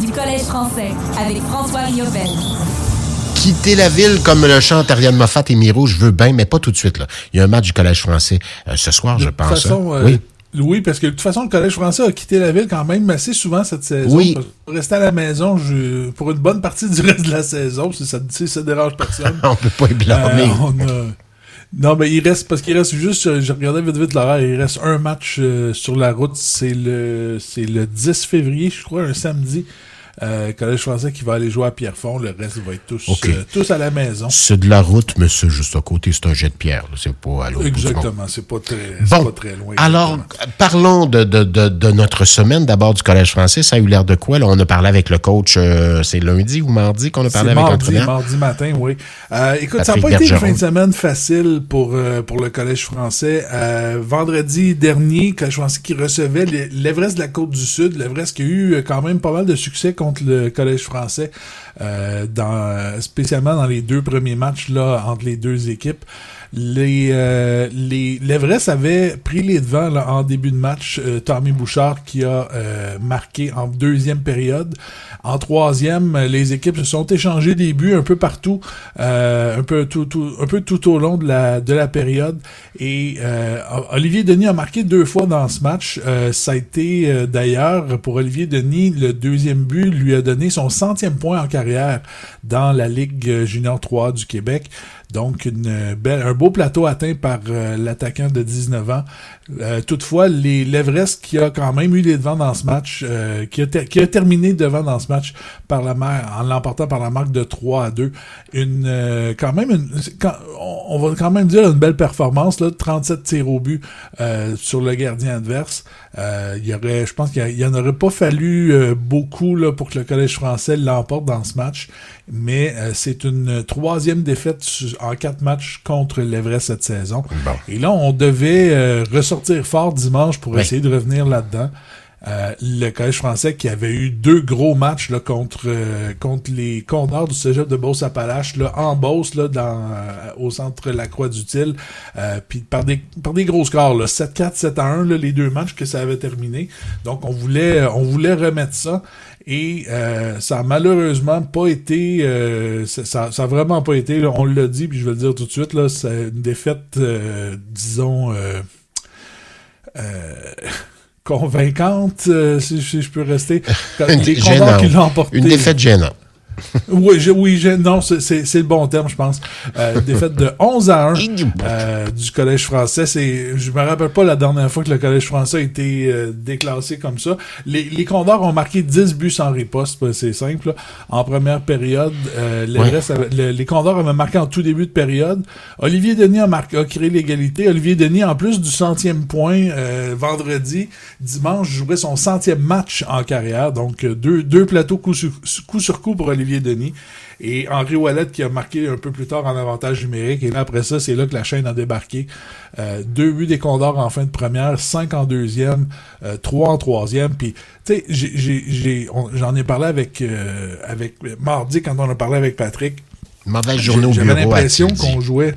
du Collège français avec François Riopel. Quitter la ville comme le chante Ariane Moffat et Miro, je veux bien, mais pas tout de suite. Là. Il y a un match du Collège français euh, ce soir, je pense. De toute façon, hein? euh, oui. Oui, parce que de toute façon, le Collège français a quitté la ville quand même assez souvent cette saison. Oui. Rester à la maison je, pour une bonne partie du reste de la saison, si ça, ça dérange personne. on peut pas y blâmer. Euh, on a- Non, mais il reste, parce qu'il reste juste, je regardais vite vite l'horaire, il reste un match euh, sur la route, c'est le, c'est le 10 février, je crois, un samedi. Euh, Collège français qui va aller jouer à Pierrefonds, le reste va être tous, euh, tous à la maison. C'est de la route, mais c'est juste à côté, c'est un jet de pierre. C'est pas à l'autre du. Exactement, c'est pas très, Bon, pas très loin. alors, exactement. parlons de, de, de, de notre semaine d'abord du Collège français. Ça a eu l'air de quoi? Là? On a parlé avec le coach, euh, c'est lundi ou mardi qu'on a parlé avec mardi, l'entraîneur? mardi matin, oui. Euh, écoute, ça n'a pas été une fin de semaine facile pour, euh, pour le Collège français. Euh, vendredi dernier, Collège français qui recevait l'E- l'Everest de la Côte-du-Sud, l'Everest qui a eu quand même pas mal de succès contre le Collège français, euh, dans, spécialement dans les deux premiers matchs là, entre les deux équipes. Les, euh, les, L'Everest avait pris les devants en début de match. Euh, Tommy Bouchard qui a euh, marqué en deuxième période. En troisième, euh, les équipes se sont échangées des buts un peu partout, euh, un peu tout, au long de la, de la période. Et Olivier Denis a marqué deux fois dans ce match. Ça a été d'ailleurs pour Olivier Denis le deuxième but lui a donné son centième point en carrière dans la Ligue junior 3 du Québec. Donc, une belle, un beau plateau atteint par euh, l'attaquant de 19 ans. Euh, toutefois, l'Everest qui a quand même eu les devants dans ce match, euh, qui, a qui a terminé devant dans ce match par la mar- en l'emportant par la marque de 3 à 2. Une, euh, quand même, une, on, va quand même dire une belle performance, là, 37 tirs au but euh, sur le gardien adverse. Il y aurait, je pense qu'il y a- il y en aurait pas fallu beaucoup là, pour que le Collège français l'emporte dans ce match, mais c'est une troisième défaite en quatre matchs contre l'Everest cette saison. Bon. Et là, on devait euh, ressortir fort dimanche pour Oui. essayer de revenir là-dedans. Euh, le Collège français qui avait eu deux gros matchs là, contre euh, contre les Condors du Cégep de Beauce-Appalaches là, en Beauce là, dans, euh, au centre La Croix-du-Til euh, puis par des par des gros scores là, 7-4 7-1 là, les deux matchs que ça avait terminé donc on voulait on voulait remettre ça. Et euh, ça a malheureusement pas été euh, ça, ça, a vraiment pas été là, on l'a dit puis je vais le dire tout de suite là c'est une défaite euh, disons euh, euh, convaincante, euh, si, si je peux rester. Une dé- Condors gênante. qui l'ont emporté. Une défaite gênante. Oui, je- oui je- non, c'est- le bon terme, je pense. Euh, défaite de 11 à 1 euh, du Collège français. C'est, je me rappelle pas la dernière fois que le Collège français a été euh, déclassé comme ça. Les, les Condors ont marqué 10 buts sans riposte, bah, c'est simple. là. En première période, euh, l'Everest avait- le- les Condors avaient marqué en tout début de période. Olivier Denis a, marqué, a créé l'égalité. Olivier Denis, en plus du centième point euh, vendredi, dimanche, jouerait son centième match en carrière. Donc, deux, deux plateaux coup sur, coup sur coup pour Olivier Denis. Et Henri Wallet qui a marqué un peu plus tard en avantage numérique. Et là, après ça, c'est là que la chaîne a débarqué. Euh, deux buts des Condors en fin de première, cinq en deuxième, euh, trois en troisième. Puis, tu sais, j'ai- j'en ai parlé avec, euh, avec mardi quand on a parlé avec Patrick. Mauvaise journée au J'avais bureau, l'impression a-t-il dit. qu'on jouait.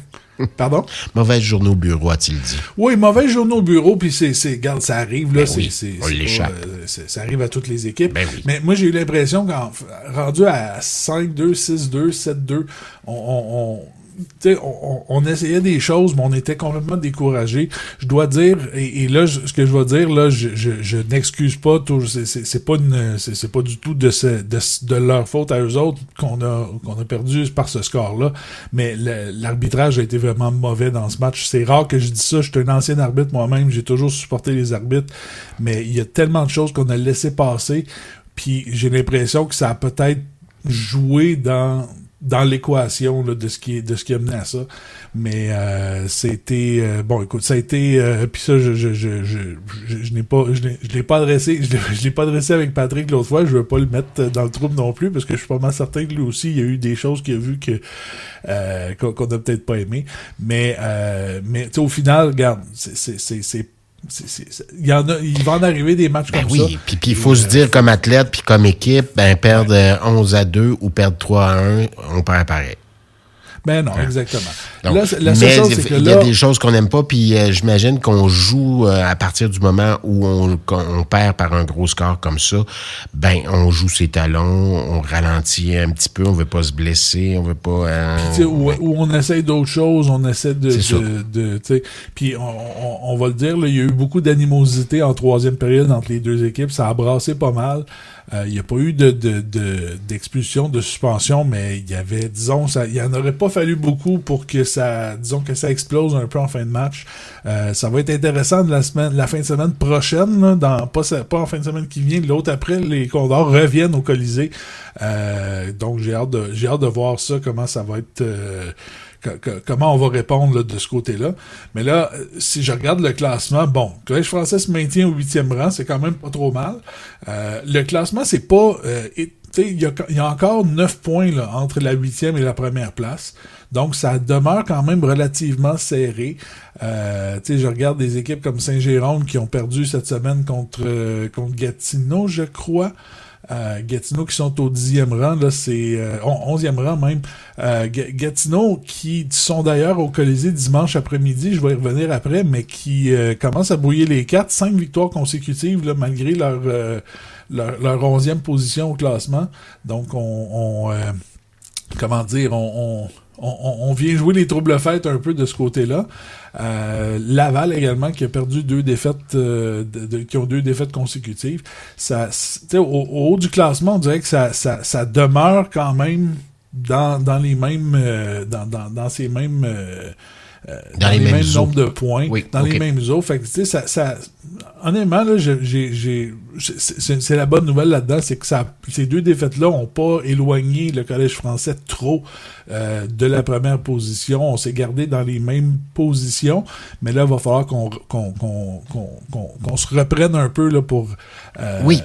Pardon? Mauvaise journée au bureau, a-t-il dit. Oui, mauvais journée au bureau, puis c'est, c'est, garde, ça arrive, là, Ben oui, c'est, euh, c'est- ça arrive à toutes les équipes. Ben oui. Mais moi, j'ai eu l'impression qu'en rendu à 5-2, 6-2, 7-2, on, on, on, on, on- essayait des choses, mais on était complètement découragés. Je dois dire, et, là, ce que je vais dire, là, je, n'excuse pas, c'est, pas pas du tout de, de, leur faute à eux autres qu'on a, qu'on a perdu par ce score-là. Mais l'arbitrage a été vraiment mauvais dans ce match. C'est rare que je dise ça. Je suis un ancien arbitre moi-même. J'ai toujours supporté les arbitres. Mais il y a tellement de choses qu'on a laissé passer. Puis j'ai l'impression que ça a peut-être joué dans dans l'équation de ce qui de ce qui a mené à ça. Mais euh, c'était euh, bon écoute ça a été euh, puis ça je je je je, je, n'ai pas je l'ai- pas adressé je l'ai, pas adressé avec Patrick l'autre fois. Je veux pas le mettre dans le trouble non plus parce que je suis pas mal certain que lui aussi il y a eu des choses qu'il a vu que euh, qu'on, qu'on a peut-être pas aimé mais euh, mais au final regarde c'est c'est c'est il y en a il va en arriver des matchs Ben comme oui, ça puis puis il faut se dire comme athlète puis comme équipe, ben perdre euh, 11 à 2 ou perdre 3 à 1, on perd pareil. Ben non, exactement. Donc, là, la mais chose, c'est que il y a des choses qu'on n'aime pas, puis euh, j'imagine qu'on joue euh, à partir du moment où on, perd par un gros score comme ça, ben on joue ses talons, on ralentit un petit peu, on veut pas se blesser, on veut pas. euh, où on essaye d'autres choses, on essaie de, puis on, on, on va le dire, il y a eu beaucoup d'animosité en troisième période entre les deux équipes, ça a brassé pas mal. Euh, il n'y a pas eu de, de, de- d'expulsion, de suspension, mais il y avait, disons, ça, il en aurait pas fallu beaucoup pour que ça, disons que ça explose un peu en fin de match. Euh, ça va être intéressant de la semaine, la fin de semaine prochaine, là, dans pas, pas en fin de semaine qui vient, l'autre après, les Condors reviennent au Colisée. Euh, donc j'ai hâte de, j'ai hâte de voir ça, comment ça va être. Co- co- comment on va répondre de ce côté-là. Mais là, si je regarde le classement, bon, le Collège français se maintient au huitième rang, c'est quand même pas trop mal. Euh, le classement, c'est pas... euh, il y, a, encore neuf points entre la huitième et la première place. Donc, ça demeure quand même relativement serré. Euh, je regarde des équipes comme Saint-Jérôme qui ont perdu cette semaine contre, euh, contre Gatineau, je crois. Euh, Gatineau qui sont au dixième rang, là, c'est euh, on- onzième rang même. Euh, Ga- Gatineau qui sont d'ailleurs au Colisée dimanche après-midi, je vais y revenir après, mais qui euh, commencent à brouiller les cartes, cinq victoires consécutives malgré leur, euh, leur leur onzième position au classement. Donc on, on, euh, comment dire, on, on, on vient jouer les troubles fêtes un peu de ce côté-là. Euh, Laval également qui a perdu deux défaites, euh, de- de- qui ont deux défaites consécutives. Ça, c- tu sais, au, au haut du classement, on dirait que ça, ça, ça demeure quand même dans, dans les mêmes, euh, dans, dans, dans ces mêmes, euh, euh, Dans les mêmes eaux. nombres de points, Oui, dans les mêmes eaux. Fait que, tu sais, ça, ça, honnêtement, là, j'ai- c'est, la bonne nouvelle là-dedans, c'est que ça, ces deux défaites-là ont pas éloigné le Collège français trop euh, de la première position. On s'est gardé dans les mêmes positions, mais là, il va falloir qu'on, qu'on, qu'on, qu'on, qu'on- qu'on se reprenne un peu là, pour euh, Oui.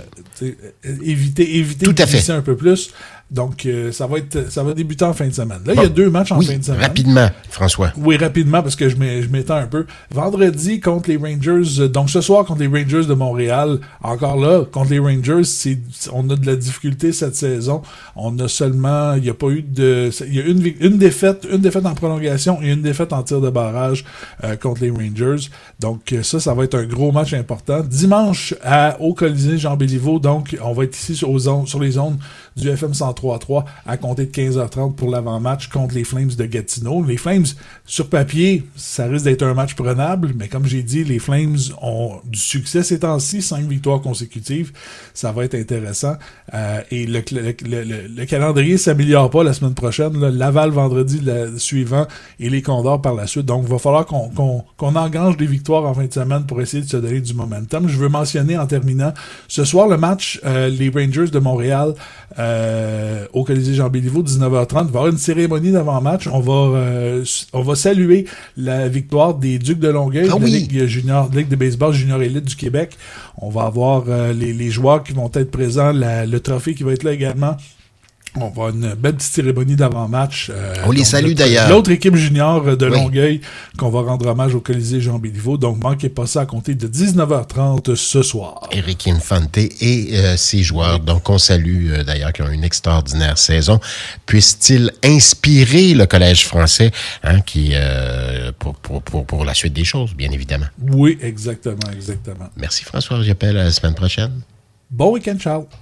éviter, éviter Tout à fait. un peu plus. Donc, euh, ça va être, ça va débuter en fin de semaine. Là, il y a deux matchs en oui, fin de semaine. rapidement, François. Oui, rapidement, parce que je m'é- je m'étends un peu. Vendredi, contre les Rangers, donc ce soir, contre les Rangers de Montréal, encore là, contre les Rangers, on a de la difficulté cette saison. On a seulement, il n'y a pas eu de, il y a une, une défaite, une défaite en prolongation et une défaite en tir de barrage euh, contre les Rangers. Donc euh, ça, ça va être un gros match important. Dimanche, à, au Colisée Jean Béliveau, donc on va être ici sur, sur les ondes du FM 103.3 à compter de 15h30 pour l'avant-match contre les Flames de Gatineau. Les Flames, sur papier, ça risque d'être un match prenable, mais comme j'ai dit, les Flames ont du succès ces temps-ci, cinq victoires consécutives. Ça va être intéressant. Euh, et le, le, le, le- le calendrier s'améliore pas la semaine prochaine. là. Laval vendredi suivant et les Condors par la suite. Donc, il va falloir qu'on qu'on engrange des victoires en fin de semaine pour essayer de se donner du momentum. Je veux mentionner en terminant, ce soir, le match, euh, les Rangers de Montréal euh, au Colisée Jean Béliveau, 19h30. Il va y avoir une cérémonie d'avant-match. On va euh, on va saluer la victoire des Ducs de Longueuil, Ah de la. Ligue junior, Ligue de baseball junior élite du Québec. On va avoir euh, les, les joueurs qui vont être présents, la- le trophée qui va être là également. On va avoir une belle petite cérémonie d'avant-match. euh, On les salue d'ailleurs. L'autre équipe junior de Oui. Longueuil qu'on va rendre hommage au Colisée Jean Béliveau. Donc, manquez pas ça à compter de 19h30 ce soir. Eric Infante et euh, ses joueurs, donc on salue euh, d'ailleurs qui ont une extraordinaire saison. Puisse-t-il inspirer le Collège français hein, qui pour, pour, pour, pour la suite des choses, bien évidemment. Oui, exactement, exactement. Merci François, j'appelle à la semaine prochaine. Bon week-end, Charles.